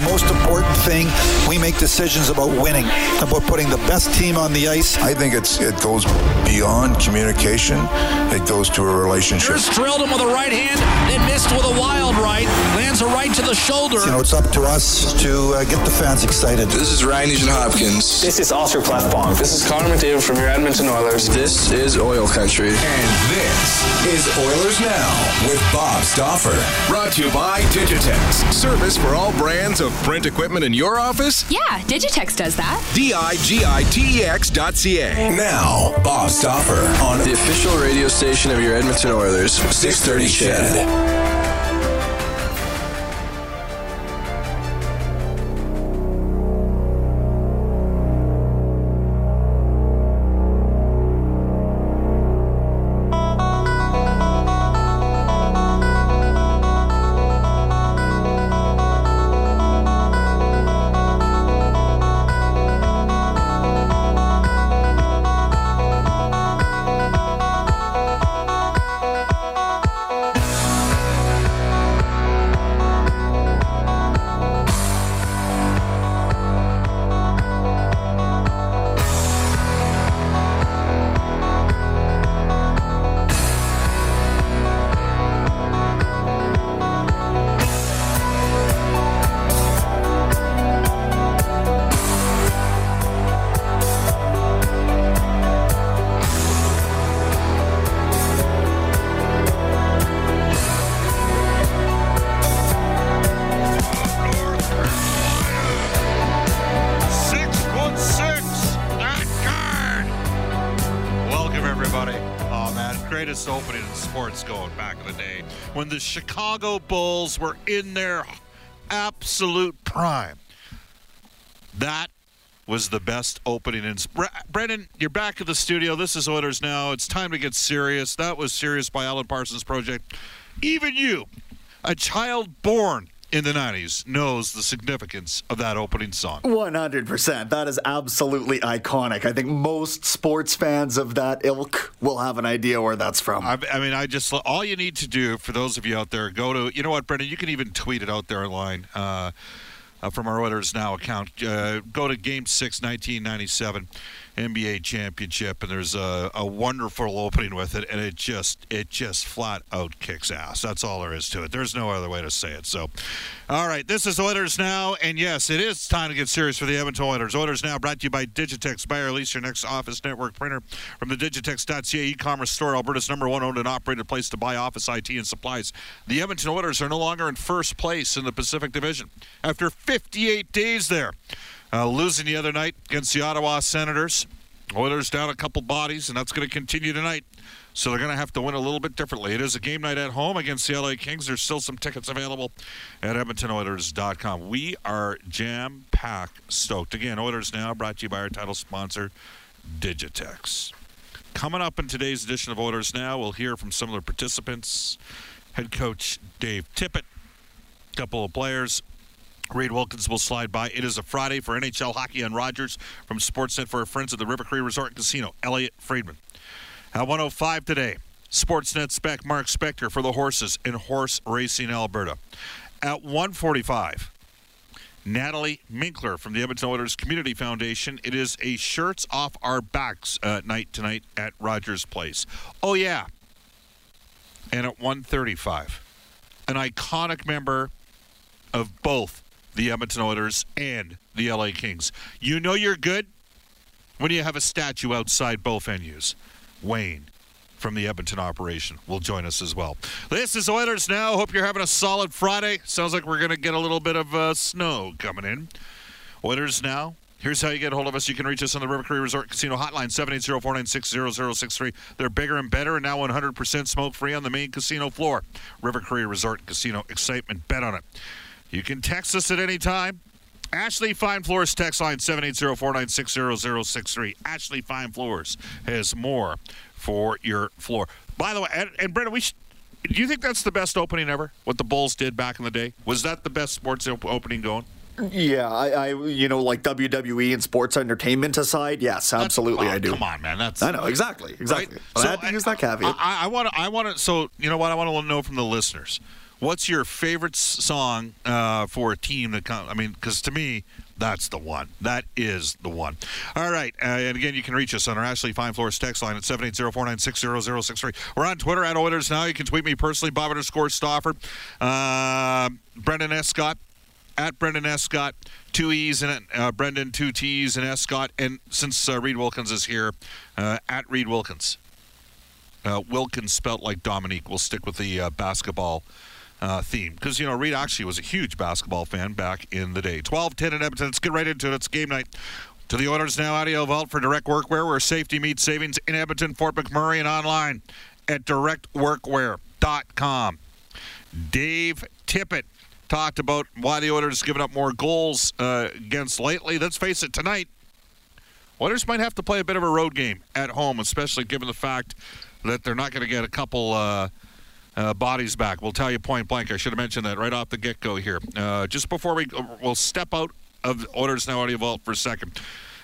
The most important thing, we make decisions about winning, about putting the best team on the ice. I think it's it goes beyond communication. It goes to a relationship. Here's drilled him with a right hand, then missed with a wild right. Lands a right to the shoulder. You know, it's up to us to uh, get the fans excited. This is Ryan Nugent Hopkins. This is Oscar Klefbom. This is Connor McDavid from your Edmonton Oilers. This is Oil Country. And this is Oilers Now with Bob Stauffer. Brought to you by Digitex. Service for all brands of print equipment in your office? Yeah, Digitex does that. D-I-G-I-T-E-X dot C-A. Now, Bob Stauffer on the official radio station of your Edmonton Oilers, 630 CHED. Chicago Bulls were in their absolute prime. That was the best opening. And Brendan, you're back at the studio. This is Oilers now. It's time to get serious. That was serious by Alan Parsons Project. Even you, a child born in the 90s knows the significance of that opening song. 100%. That is absolutely iconic. I think most sports fans of that ilk will have an idea where that's from. I, I mean, I just, all you need to do for those of you out there, go to, you know what, Brendan, you can even tweet it out there online. Uh, uh, from our Oilers Now account. Uh, go to Game 6, 1997. NBA championship, and there's a, a wonderful opening with it, and it just it just flat out kicks ass. That's all there is to it. There's no other way to say it. So, all right, this is Oilers now, and yes, it is time to get serious for the Edmonton Oilers. Oilers now brought to you by Digitex. Buy or lease your next office network printer from the Digitex.ca e-commerce store, Alberta's number one owned and operated place to buy office IT and supplies. The Edmonton Oilers are no longer in first place in the Pacific Division after 58 days there. Uh, losing the other night against the Ottawa Senators. Oilers down a couple bodies, and that's going to continue tonight. So they're going to have to win a little bit differently. It is a game night at home against the LA Kings. There's still some tickets available at EdmontonOilers.com. We are jam packed stoked. Again, Oilers Now brought to you by our title sponsor, Digitex. Coming up in today's edition of Oilers Now, we'll hear from some of the participants. Head coach Dave Tippett, couple of players, Reid Wilkins will slide by. It is a Friday for NHL hockey on Rogers from Sportsnet for our friends at the River Cree Resort Casino, Elliotte Friedman. At 105 today, Sportsnet spec Mark Spector for the horses in horse racing Alberta. At 145, Natalie Minkler from the Edmonton Oilers Community Foundation. It is a shirts off our backs uh, night tonight at Rogers Place. Oh yeah. And at 135, an iconic member of both the Edmonton Oilers and the LA Kings. You know you're good when you have a statue outside both venues. Wayne from the Edmonton operation will join us as well. This is Oilers Now. Hope you're having a solid Friday. Sounds like we're going to get a little bit of uh, snow coming in. Oilers Now. Here's how you get a hold of us. You can reach us on the River Cree Resort Casino hotline, 780-496-0063. They're bigger and better and now 100% smoke-free on the main casino floor. River Cree Resort Casino. Excitement. Bet on it. You can text us at any time. Ashley Fine Floors text line 780-496-0063. Ashley Fine Floors has more for your floor. By the way, and, and Brendan, we should, Do you think that's the best opening ever? What the Bulls did back in the day was that the best sports op- opening going? Yeah, I, I, you know, like WWE and sports entertainment aside, yes, absolutely, Oh, I do. Come on, man. That's I know exactly, exactly. Right? But I had to use that caveat. I, I want to. I want to. So you know what? I want to know from the listeners. What's your favorite song uh, for a team to come? I mean, because to me, that's the one. That is the one. All right. Uh, and again, you can reach us on our Ashley Fine Floors text line at 780-496-0063. We're on Twitter at Oilers Now. You can tweet me personally, Bob underscore Stauffer. Uh, Brendan. Scott at Brendan. Scott, two E's it, uh, Brendan, two T's and. Scott. And since uh, Reid Wilkins is here, uh, at Reid Wilkins. Uh, Wilkins spelt like Dominique. We'll stick with the uh, basketball uh, theme because, you know, Reed actually was a huge basketball fan back in the day. 12 10 in Edmonton. Let's get right into it. It's game night. To the Oilers now, Audio Vault for direct workwear, where safety meets savings in Edmonton, Fort McMurray, and online at directworkwear.com. Dave Tippett talked about why the Oilers given up more goals uh, against lately. Let's face it, tonight, Oilers might have to play a bit of a road game at home, especially given the fact that they're not going to get a couple uh, uh, bodies back. We'll tell you point blank. I should have mentioned that right off the get go here. Uh, just before we we'll step out of Oilers Now Audio Vault for a second.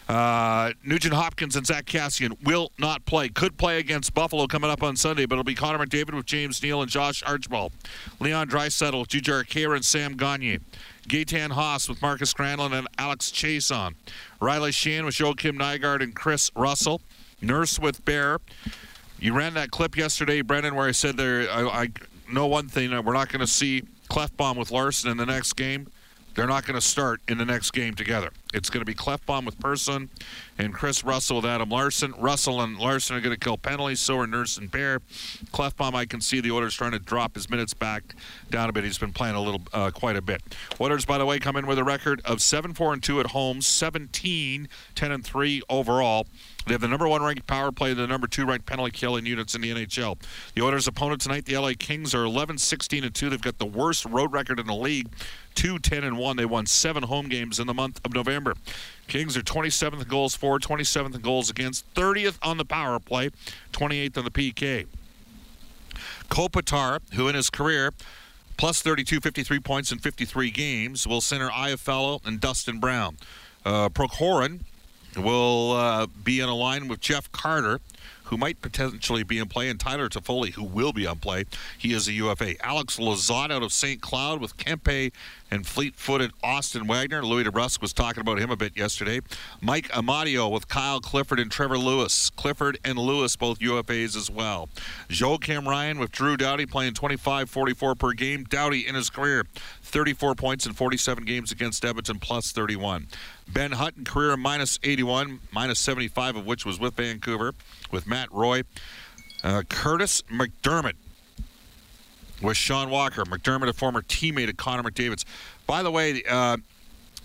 Uh, Nugent Hopkins and Zack Kassian will not play. Could play against Buffalo coming up on Sunday, but it'll be Connor McDavid with James Neal and Josh Archibald. Leon Draisaitl, Jujhar Khaira, and Sam Gagner. Gaetan Haas with Markus Granlund and Alex Chiasson. Riley Sheahan with Joakim Nygard and Kris Russell. Nurse with Bear. You ran that clip yesterday, Brendan, where I said there. I, I know one thing: uh, we're not going to see Klefbom with Larsson in the next game. They're not going to start in the next game together. It's going to be Klefbom with Persson and Kris Russell with Adam Larsson. Russell and Larsson are going to kill penalties. So are Nurse and Bear. Klefbom, I can see the Oilers trying to drop his minutes back down a bit. He's been playing a little, uh, quite a bit. Oilers, by the way, come in with a record of 7-4 and 2 at home, 17 10 and 3 overall. They have the number one ranked power play, the number two ranked penalty killing units in the NHL. The Oilers' opponent tonight, the LA Kings, are 11 16 and 2. They've got the worst road record in the league, 2 10 and 1. They won seven home games in the month of November. Kings are 27th in goals for, 27th in goals against, 30th on the power play, 28th on the PK. Kopitar, who in his career plus 32, 53 points in 53 games, will center Iafallo and Dustin Brown. Uh, Prokhorkin will uh, be in a line with Jeff Carter, who might potentially be in play, and Tyler Toffoli, who will be on play. He is a UFA. Alex Lizotte out of St. Cloud with Kempe and fleet-footed Austin Wagner. Louis DeBrusk was talking about him a bit yesterday. Mike Amadio with Kyle Clifford and Trevor Lewis. Clifford and Lewis both UFAs as well. Joakim Ryan with Drew Doughty playing 25-44 per game. Doughty in his career 34 points in 47 games against Edmonton, plus 31. Ben Hutton, career minus 81, minus 75 of which was with Vancouver, with Matt Roy. Uh, Kurtis MacDermid with Sean Walker. MacDermid, a former teammate of Connor McDavid's. By the way, uh,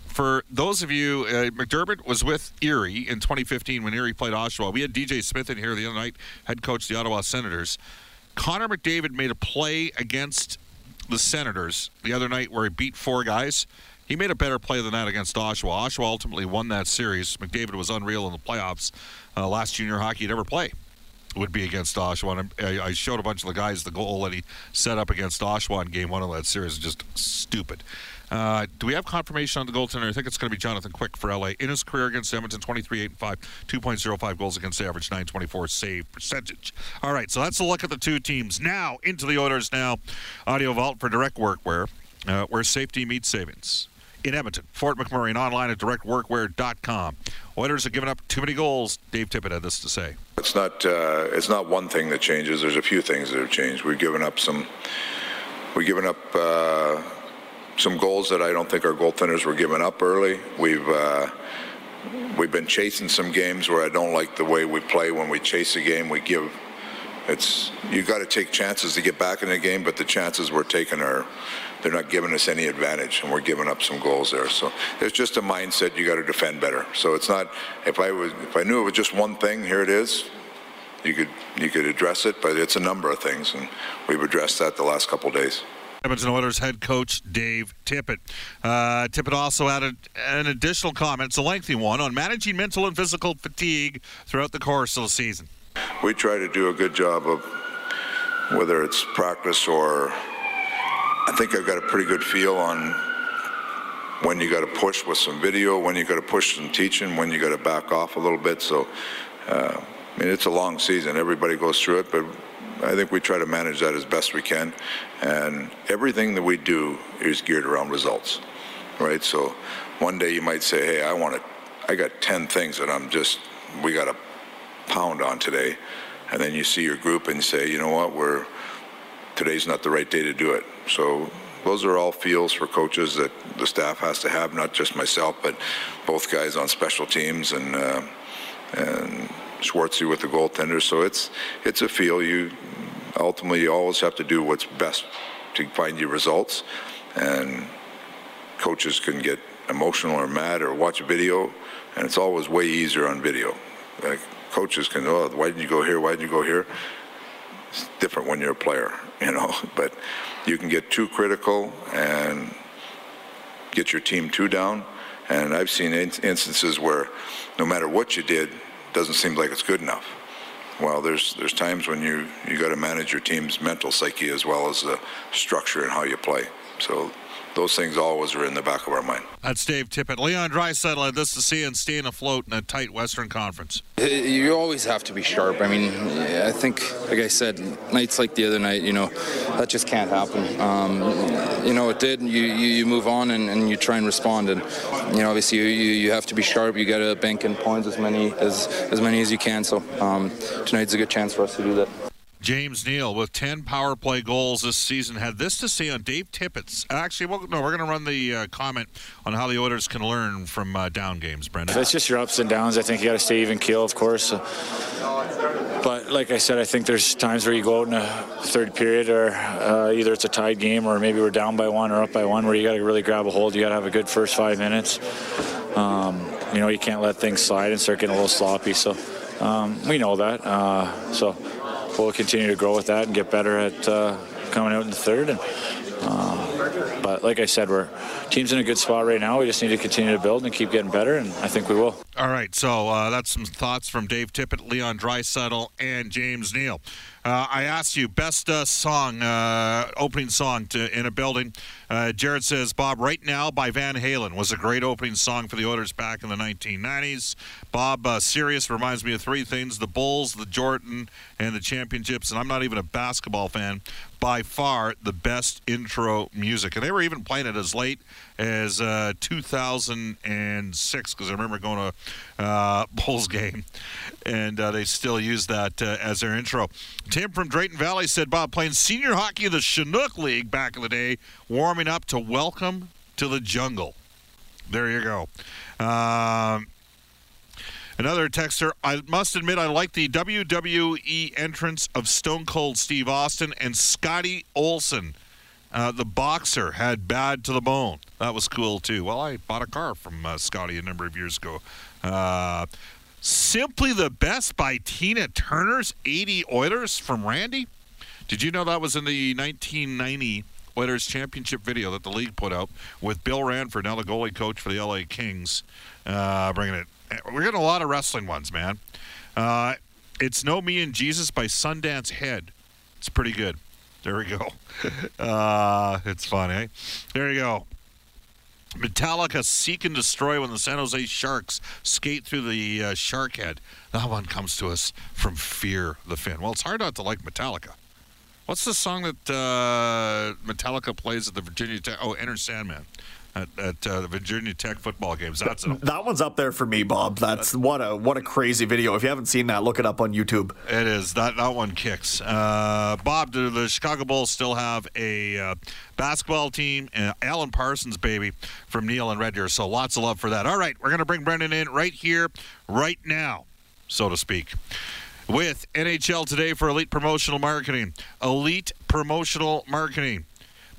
for those of you, uh, MacDermid was with Erie in 2015 when Erie played Oshawa. We had DJ Smith in here the other night, head coach the Ottawa Senators. Connor McDavid made a play against the Senators the other night where he beat four guys. He made a better play than that against Oshawa. Oshawa ultimately won that series. McDavid was unreal in the playoffs. Uh, last junior hockey he'd ever play would be against Oshawa. I, I showed a bunch of the guys the goal that he set up against Oshawa in game one of that series. Just stupid. Uh, do we have confirmation on the goaltender? I think it's going to be Jonathan Quick for LA. In his career against Edmonton, 23 8 5, 2.05 goals against average, 924 save percentage. All right, so that's a look at the two teams. Now, into the Oilers now. Audio Vault for direct workwear, uh, where safety meets savings. In Edmonton, Fort McMurray, and online at directworkwear.com. Oilers have given up too many goals. Dave Tippett had this to say. It's not. Uh, it's not one thing that changes. There's a few things that have changed. We've given up some. We've given up uh, some goals that I don't think our goaltenders were giving up early. We've. Uh, we've been chasing some games where I don't like the way we play. When we chase a game, we give. It's you got to take chances to get back in the game, but the chances we're taking are they're not giving us any advantage, and we're giving up some goals there. So it's just a mindset you got to defend better. So it's not if I was if I knew it was just one thing, here it is. You could you could address it, but it's a number of things, and we've addressed that the last couple of days. Edmonton Oilers head coach Dave Tippett. Uh, Tippett also added an additional comment, it's a lengthy one, on managing mental and physical fatigue throughout the course of the season. We try to do a good job of whether it's practice or I think I've got a pretty good feel on when you got to push with some video, when you got to push some teaching, when you got to back off a little bit. So, uh, I mean, it's a long season. Everybody goes through it, but I think we try to manage that as best we can. And everything that we do is geared around results, right? So, one day you might say, "Hey, I want to. I got 10 things that I'm just we got to pound on today," and then you see your group and say, "You know what? We're today's not the right day to do it." So those are all feels for coaches that the staff has to have, not just myself, but both guys on special teams and uh, and Schwartzy with the goaltender. So it's it's a feel. You ultimately you always have to do what's best to find your results, and coaches can get emotional or mad or watch a video, and it's always way easier on video. Like coaches can, oh, why didn't you go here? Why didn't you go here? It's different when you're a player, you know. But you can get too critical and get your team too down. And I've seen in- instances where no matter what you did, doesn't seem like it's good enough. Well, there's there's times when you you got to manage your team's mental psyche as well as the structure and how you play. So those things always are in the back of our mind. That's Dave Tippett. Leon Draisaitl had this to see and staying afloat in a tight Western Conference. You always have to be sharp. I mean, I think, like I said, nights like the other night, you know, that just can't happen. Um, you know, it did. You, you, you move on and, and, you try and respond. And, you know, obviously you, you have to be sharp. You got to bank in points as many as, as many as you can. So um, tonight's a good chance for us to do that. James Neal with 10 power play goals this season had this to say on Dave Tippett's. Actually, well, no, we're going to run the uh, comment on how the Oilers can learn from uh, down games, Brendan. It's just your ups and downs. I think you got to stay even keel, of course. But like I said, I think there's times where you go out in a third period, or uh, either it's a tied game, or maybe we're down by one or up by one, where you got to really grab a hold. You got to have a good first five minutes. Um, you know, you can't let things slide and start getting a little sloppy. So um, we know that. Uh, so we'll continue to grow with that and get better at uh, coming out in the third. And, um, but like I said, we're team's in a good spot right now. We just need to continue to build and keep getting better, and I think we will. All right, so uh, that's some thoughts from Dave Tippett, Leon Draisaitl, and James Neal. Uh, I asked you best uh, song, uh, opening song to in a building. Uh, Jared says Bob, "Right Now" by Van Halen was a great opening song for the Oilers back in the 1990s. Bob, uh, "Serious" reminds me of three things: the Bulls, the Jordan, and the championships. And I'm not even a basketball fan. By far, the best intro music, and they were even playing it as late as uh, 2006 because I remember going to uh, Bulls game, and uh, they still use that uh, as their intro. Tim from Drayton Valley said, Bob, playing senior hockey in the Chinook League back in the day, warming up to Welcome to the Jungle. There you go. Um, Another texter, I must admit I like the WWE entrance of Stone Cold Steve Austin and Scotty Olson. Uh, the boxer had bad to the bone. That was cool too. Well, I bought a car from uh, Scotty a number of years ago. Uh, Simply the Best by Tina Turner's 80 Oilers from Randy. Did you know that was in the 1990 Oilers championship video that the league put out with Bill Ranford, now the goalie coach for the LA Kings, uh, bringing it. We're getting a lot of wrestling ones, man. Uh, it's No Me and Jesus by Sundance Head. It's pretty good. There we go. Uh, it's funny. Eh? There you go. Metallica seek and destroy when the San Jose Sharks skate through the uh, shark head. That one comes to us from Fear the Fin. Well, it's hard not to like Metallica. What's the song that uh, Metallica plays at the Virginia Tech? Oh, Enter Sandman at, at uh, the Virginia Tech football games. That's a, that one's up there for me, Bob. That's what a what a crazy video. If you haven't seen that, look it up on YouTube. It is that that one kicks. Uh, Bob, do the Chicago Bulls still have a uh, basketball team? Uh, Alan Parsons, baby, from Neil and Red Deer. So lots of love for that. All right, we're gonna bring Brendan in right here, right now, so to speak with NHL Today for Elite Promotional Marketing. Elite Promotional Marketing.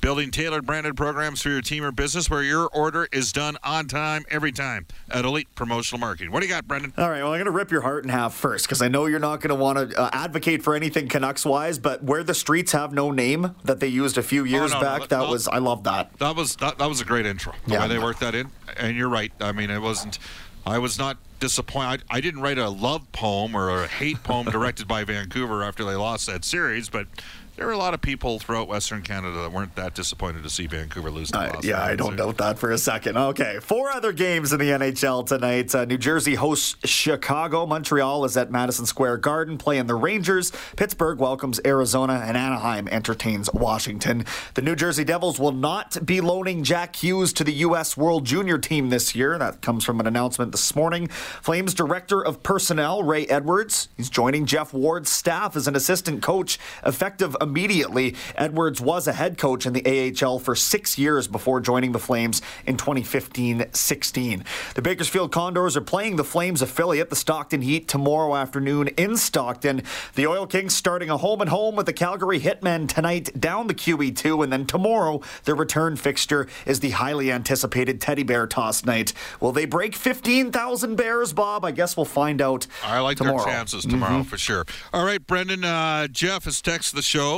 Building tailored branded programs for your team or business where your order is done on time every time at Elite Promotional Marketing. What do you got, Brendan? All right, well, I'm going to rip your heart in half first because I know you're not going to want to uh, advocate for anything Canucks wise, but where the streets have no name that they used a few years oh, no, back, no, that no, was, I love that. That was, that, that was a great intro. The Yeah. way they worked that in. And you're right. I mean, it wasn't, I was not disappointed. I, I didn't write a love poem or a hate poem directed by Vancouver after they lost that series, but there were a lot of people throughout Western Canada that weren't that disappointed to see Vancouver lose. To Uh, yeah, I don't doubt that for a second. Okay, four other games in the NHL tonight. Uh, New Jersey hosts Chicago. Montreal is at Madison Square Garden playing the Rangers. Pittsburgh welcomes Arizona, and Anaheim entertains Washington. The New Jersey Devils will not be loaning Jack Hughes to the U.S. World Junior team this year. That comes from an announcement this morning. Flames Director of Personnel, Ray Edwards, he's joining Geoff Ward's staff as an assistant coach effective immediately. Edwards was a head coach in the AHL for six years before joining the Flames in 2015 16. The Bakersfield Condors are playing the Flames affiliate, the Stockton Heat, tomorrow afternoon in Stockton. The Oil Kings starting a home and home with the Calgary Hitmen tonight down the QE2, and then tomorrow their return fixture is the highly anticipated Teddy Bear Toss night. Will they break 15,000 bears, Bob? I guess we'll find out. I like tomorrow. their chances tomorrow Mhm. for sure. All right, Brendan. Uh, Jeff has texted the show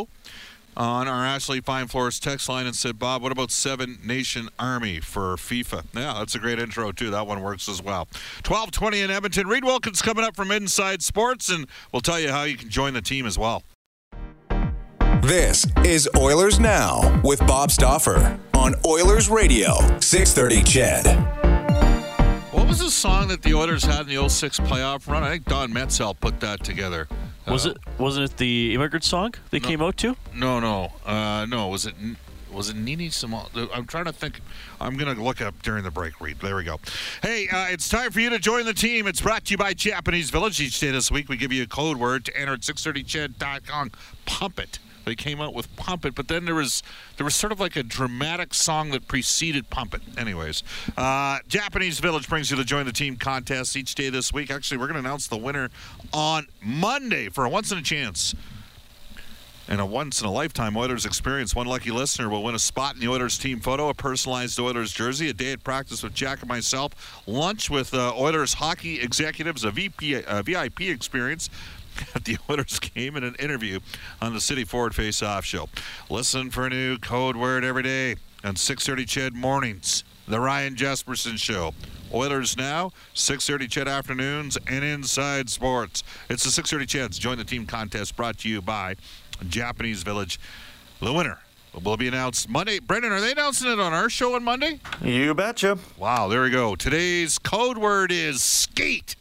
on our Ashley Fine Floors text line and said, Bob, what about Seven Nation Army for FIFA? Yeah, that's a great intro, too. That one works as well. 1220 in Edmonton. Reid Wilkins coming up from Inside Sports, and we'll tell you how you can join the team as well. This is Oilers Now with Bob Stauffer on Oilers Radio, 630 Ched. What was the song that the Oilers had in the 06 playoff run? I think Don Metzel put that together. Was it wasn't it the immigrant song they came out to? No, no, uh, no. Was it was it Nina Simone? I'm trying to think. I'm gonna look up during the break. Read. There we go. Hey, uh, it's time for you to join the team. It's brought to you by Japanese Village. Each day this week, we give you a code word to enter at 630ched.com. Pump it. They came out with "Pump It," but then there was there was sort of like a dramatic song that preceded "Pump It." Anyways, uh, Japanese Village brings you the Join the Team contest each day this week. Actually, we're going to announce the winner on Monday for a once in a chance and a once in a lifetime Oilers experience. One lucky listener will win a spot in the Oilers team photo, a personalized Oilers jersey, a day at practice with Jack and myself, lunch with uh, Oilers hockey executives, a VP, uh, VIP experience at the Oilers game, and an interview on the City Forward Face Off show. Listen for a new code word every day on 6:30 Ched mornings. The Ryan Jesperson Show. Oilers now, 6:30 Ched afternoons, and Inside Sports. It's the 6:30 Cheds Join the Team contest brought to you by Japanese Village. The winner will be announced Monday. Brendan, are they announcing it on our show on Monday? You betcha. Wow, there we go. Today's code word is skate.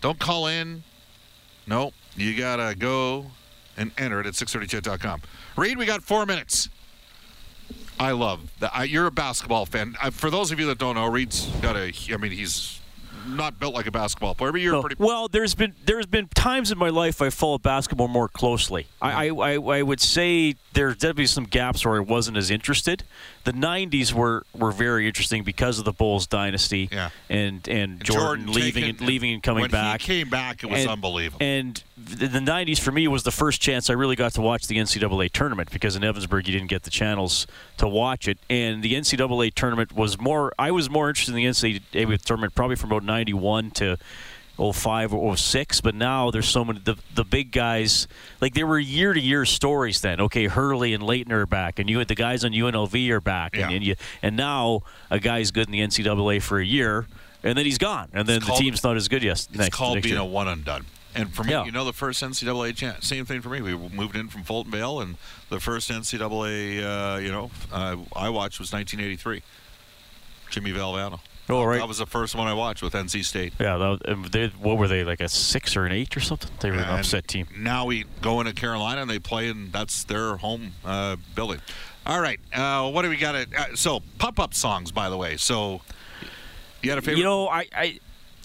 Don't call in. No, you gotta go and enter it at 630ched.com. Reed, we got four minutes. I love that. You're a basketball fan. I, for those of you that don't know, Reed's got a. I mean, he's not built like a basketball player, but you're No. pretty. Well, there's been there's been times in my life I followed basketball more closely. I, I, mm-hmm. I, I would say there's definitely some gaps where I wasn't as interested. The '90s were, were very interesting because of the Bulls dynasty Yeah. and and And Jordan, leaving taking- and leaving and coming when back. He came back, it was And- unbelievable. And the, the 90s for me was the first chance I really got to watch the NCAA tournament because in Evansburg you didn't get the channels to watch it. And the NCAA tournament was more, I was more interested in the NCAA tournament probably from about 91 to 05 or 06. But now there's so many, the, the big guys, like there were year to year stories then. Okay, Hurley and Laettner are back, and you had the guys on UNLV are back. And, Yeah. and, you, and now a guy's good in the NCAA for a year. And then he's gone, and then It's the called- team's not as good. Yes, It's next, called next being year. a one and done. And for me, Yeah. you know, the first NCAA chance, same thing for me. We moved in from Fultonvale, and the first NCAA, uh, you know, uh, I watched was 1983. Jimmy Valvano. Oh, right. That was the first one I watched with NC State. Yeah, that, was- they, what were they like a six or an eight or something? They were an upset team. Now we go into Carolina and they play, and that's their home uh, building. All right, uh, what do we got? At, uh, so pop up songs, by the way. So you had a favorite? You know, I, I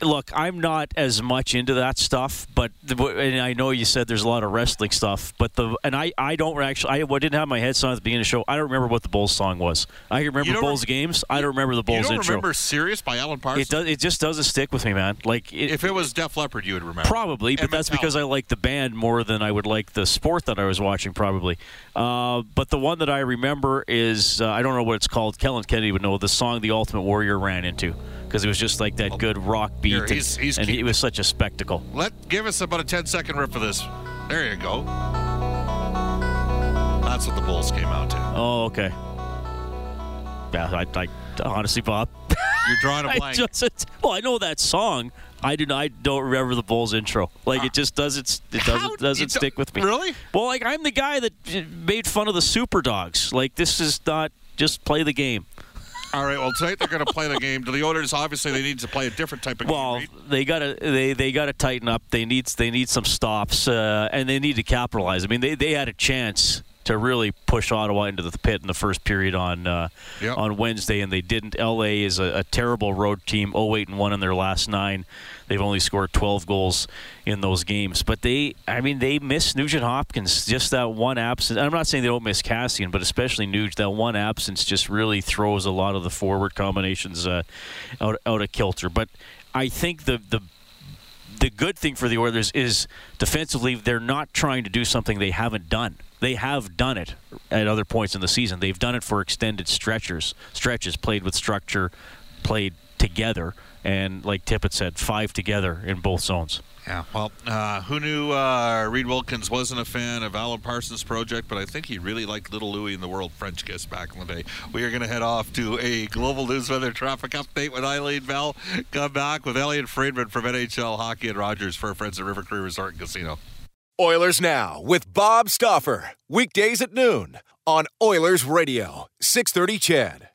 look, I'm not as much into that stuff, but the, and I know you said there's a lot of wrestling stuff, but the and I, I don't actually I what didn't have my head song at the beginning of the show. I don't remember what the Bulls song was. I You remember Bulls rem- games. I don't remember the you Bulls don't intro. remember "Serious" by Alan Parsons? It does. It just doesn't stick with me, man. Like it, If it was Def Leppard, you would remember. Probably, but that's because I like the band more than I would like the sport that I was watching, probably. Uh, but the one that I remember is uh, I don't know what it's called. Kellen Kennedy would know the song "The Ultimate Warrior" ran into because it was just like that oh, good rock beat, Here, and- he's- he's and keep- it was such a spectacle. Let give us about a 10 second riff of this. There you go. That's what the Bulls came out to. Oh, okay. Yeah, I, I honestly, Bob, You're drawing a blank. just well, I know that song. I do not. I don't remember the Bulls intro. Like ah. it just doesn't. It doesn't How- doesn't stick with me. Really? Well, like I'm the guy that uh, made fun of the Super Dogs. Like this is not just play the game. All right. Well, tonight they're going to play the game. The Oilers obviously they need to play a different type of Well, game. right? they gotta they they gotta tighten up. They need they need some stops, uh, and they need to capitalize. I mean, they, they had a chance to really push Ottawa into the pit in the first period on uh, Yep. on Wednesday, and they didn't. LA is a, a terrible road team, 08 and one in their last nine. They've only scored 12 goals in those games, but they, I mean, they miss Nugent Hopkins. Just that one absence. I'm not saying they don't miss Kassian, but especially Nuge. That one absence just really throws a lot of the forward combinations uh, out out of kilter. But I think the the the good thing for the Oilers is defensively they're not trying to do something they haven't done. They have done it at other points in the season. They've done it for extended stretchers, stretches, played with structure, played together, and like Tippett said, five together in both zones. Yeah. Well, uh, who knew uh, Reid Wilkins wasn't a fan of Alan Parsons' project, but I think he really liked Little Louie and the World French Kiss back in the day. We are going to head off to a global news weather traffic update with Eileen Bell. Come back with Elliotte Friedman from NHL Hockey and Rogers for Friends of River Cree Resort and Casino. Oilers Now with Bob Stauffer. Weekdays at noon on Oilers Radio, 630 CHED.